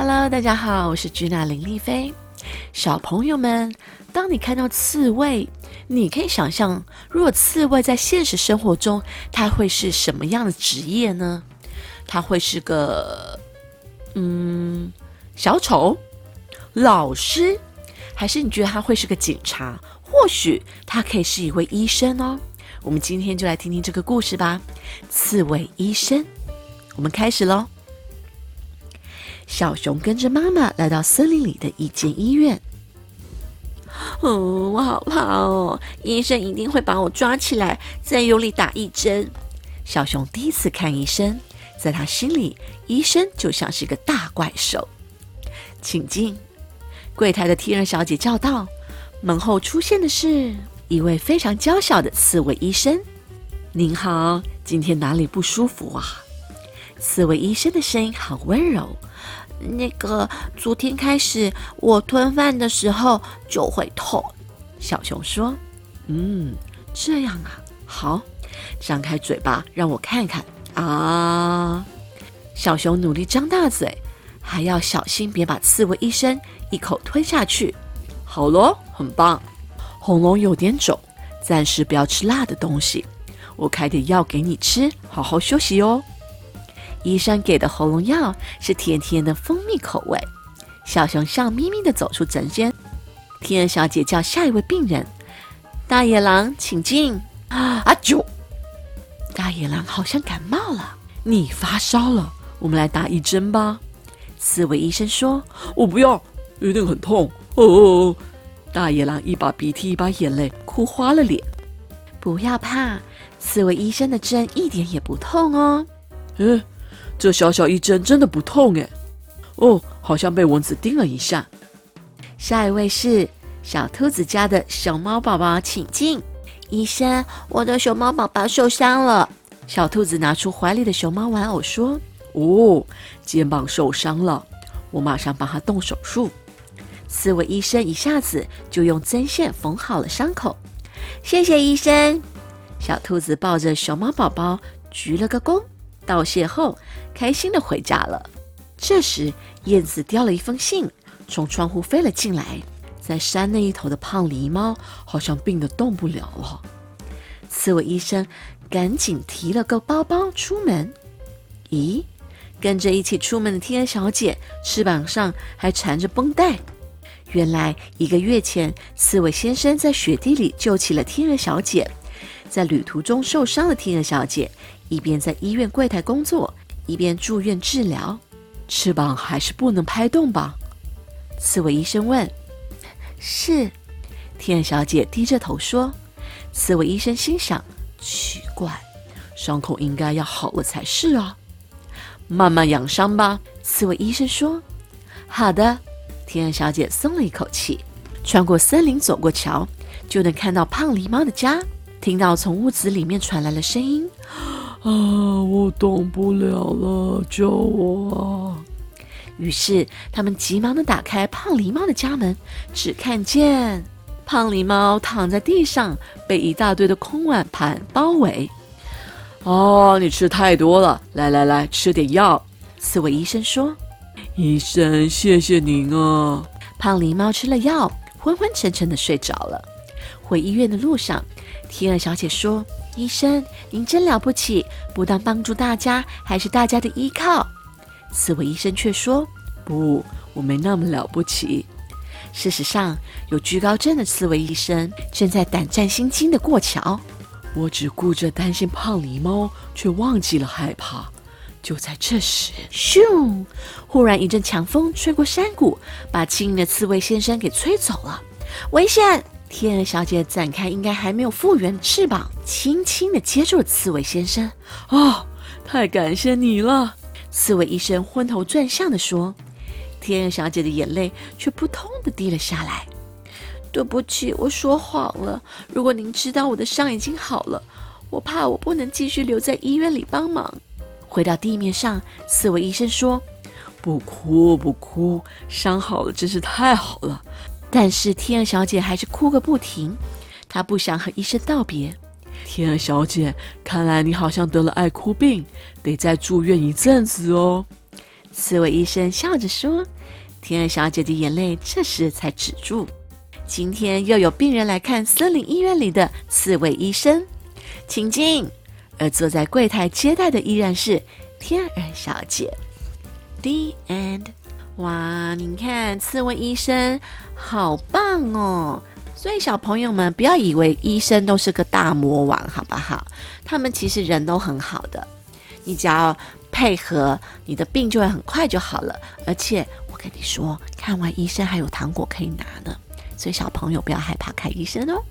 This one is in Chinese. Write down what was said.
Hello，大家好，我是 Gina 林丽菲。小朋友们，当你看到刺猬，你可以想象，如果刺猬在现实生活中，它会是什么样的职业呢？它会是个，嗯，小丑、老师，还是你觉得它会是个警察？或许它可以是一位医生哦。我们今天就来听听这个故事吧。刺猬医生，我们开始喽。小熊跟着妈妈来到森林里的一间医院。哦，我好怕哦！医生一定会把我抓起来，再用力打一针。小熊第一次看医生，在他心里，医生就像是个大怪兽。请进，柜台的天儿小姐叫道。门后出现的是一位非常娇小的刺猬医生。您好，今天哪里不舒服啊？刺猬医生的声音很温柔。那个，昨天开始我吞饭的时候就会痛。小熊说：“嗯，这样啊，好，张开嘴巴让我看看啊。”小熊努力张大嘴，还要小心别把刺猬医生一口吞下去。好咯，很棒。喉咙有点肿，暂时不要吃辣的东西。我开点药给你吃，好好休息哦。医生给的喉咙药是甜甜的蜂蜜口味。小熊笑眯眯地走出诊间。天鹅小姐叫下一位病人：“大野狼，请进。”啊啊！啾！大野狼好像感冒了。你发烧了，我们来打一针吧。刺猬医生说：“我不要，一定很痛。”哦。大野狼一把鼻涕一把眼泪，哭花了脸。不要怕，刺猬医生的针一点也不痛哦。嗯。这小小一针真的不痛诶，哦，好像被蚊子叮了一下。下一位是小兔子家的熊猫宝宝，请进。医生，我的熊猫宝宝受伤了。小兔子拿出怀里的熊猫玩偶说：“哦，肩膀受伤了，我马上帮他动手术。”刺猬医生一下子就用针线缝好了伤口。谢谢医生。小兔子抱着熊猫宝宝鞠了个躬。道谢后，开心的回家了。这时，燕子叼了一封信，从窗户飞了进来。在山那一头的胖狸猫好像病得动不了了。刺猬医生赶紧提了个包包出门。咦，跟着一起出门的天鹅小姐翅膀上还缠着绷带。原来一个月前，刺猬先生在雪地里救起了天鹅小姐。在旅途中受伤的天鹅小姐。一边在医院柜台工作，一边住院治疗，翅膀还是不能拍动吧？刺猬医生问。是，天鹅小姐低着头说。刺猬医生心想：奇怪，伤口应该要好了才是啊。慢慢养伤吧。刺猬医生说。好的。天鹅小姐松了一口气。穿过森林，走过桥，就能看到胖狸猫的家。听到从屋子里面传来了声音。啊！我动不了了，救我！于是他们急忙的打开胖狸猫的家门，只看见胖狸猫躺在地上，被一大堆的空碗盘包围。哦，你吃太多了，来来来，吃点药。四位医生说：“医生，谢谢您啊。”胖狸猫吃了药，昏昏沉沉的睡着了。回医院的路上，天鹅小姐说。医生，您真了不起，不但帮助大家，还是大家的依靠。刺猬医生却说：“不，我没那么了不起。事实上，有惧高症的刺猬医生正在胆战心惊的过桥。我只顾着担心胖狸猫，却忘记了害怕。就在这时，咻！忽然一阵强风吹过山谷，把轻盈的刺猬先生给吹走了。危险！天鹅小姐展开应该还没有复原的翅膀，轻轻地接住了刺猬先生。哦，太感谢你了！刺猬医生昏头转向地说。天鹅小姐的眼泪却扑通地滴了下来。对不起，我说谎了。如果您知道我的伤已经好了，我怕我不能继续留在医院里帮忙。回到地面上，刺猬医生说：“不哭不哭，伤好了真是太好了。”但是天鹅小姐还是哭个不停，她不想和医生道别。天鹅小姐，看来你好像得了爱哭病，得再住院一阵子哦。刺猬医生笑着说。天鹅小姐的眼泪这时才止住。今天又有病人来看森林医院里的刺猬医生，请进。而坐在柜台接待的依然是天鹅小姐。The end。哇，你看刺猬医生好棒哦！所以小朋友们不要以为医生都是个大魔王，好不好？他们其实人都很好的，你只要配合，你的病就会很快就好了。而且我跟你说，看完医生还有糖果可以拿呢，所以小朋友不要害怕看医生哦。